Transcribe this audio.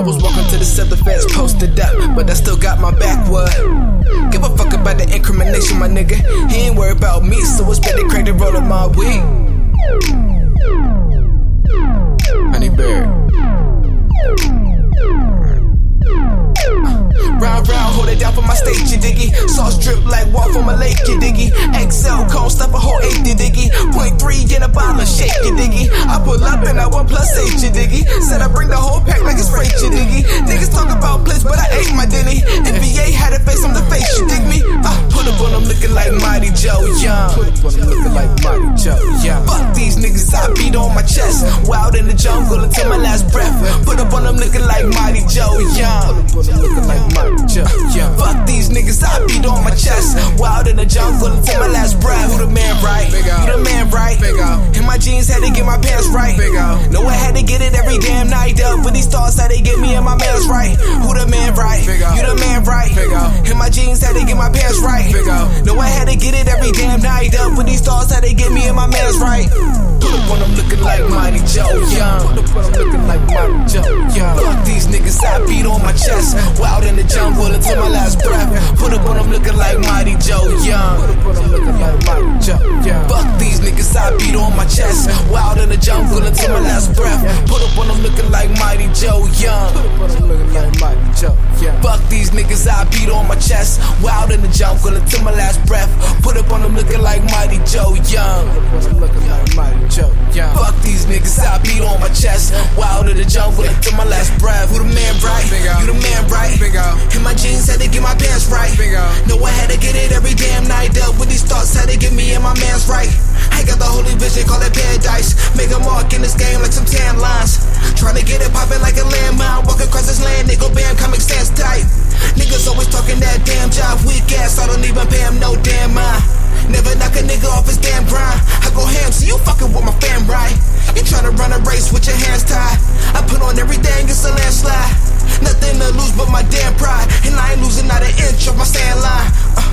I was walking to the center fence posted up, but I still got my backwood. Give a fuck about the incrimination, my nigga. He ain't worried about me, so it's better crazy rolling my weed. Honey Bear. Round, round, hold it down for my stage, you diggy. Sauce drip like water from a lake, you diggy. XL cone stuff a whole eight, you diggy. Point three in a bottle of shake, you diggy. I pull plus eight, you diggy. Said I bring the whole pack like it's freight, you diggy. Niggas talk about bliss, but I ate my dinny. NBA had a face on the face, you dig me? Uh, put up on them looking like Mighty Joe Young. Put up on them looking like Mighty Joe Young. Fuck these niggas, I beat on my chest. Wild in the jungle until my last breath. Put up on them looking like Mighty Joe Young. Put up on them looking like Mighty Joe Young. Fuck these niggas, I beat on my chest. Wild in the jungle until my last breath. Who the man right? You the man with these thoughts how they get me and my man's right. Who the man right? You the man right? In my jeans had to get my pants right. Know I had to get it every damn night. Up with these thoughts how they get me and my man's right. Put up on them looking like Mighty Joe Young. Put up on them looking like Mighty Joe Young. Fuck these niggas, I beat on my chest. Wild in the jungle until my last breath. Put up on them looking like Mighty Joe Young. Put up on them looking like Mighty Joe Young. Niggas, I beat on my chest. Wild in the jungle until my last breath. Put up on them looking like Mighty Joe Young. Put up on them looking like Mighty Joe Young. Fuck these niggas, I beat on my chest. Wild in the jungle until my last breath. Put up on them looking like Mighty Joe I beat on my chest. Wild in the jungle until my last breath. Who the man right? You the man right? In my jeans had to get my pants right. Know I had to get it every damn night. Up with these thoughts had to get me and my man's right. I got the holy vision, call it paradise. Make a mark in this game like some tan lines. Trying to get it poppin' like a landmine. Walk across this land, nigga, bam, comic stands tight. Niggas always talking that damn job, weak ass. I don't even pay him no damn mind. Never knock a nigga off his damn grind. I go ham, so you fucking with my fam, right? It's a landslide. Nothing to lose but my damn pride. And I ain't losing not an inch of my stand line. Uh.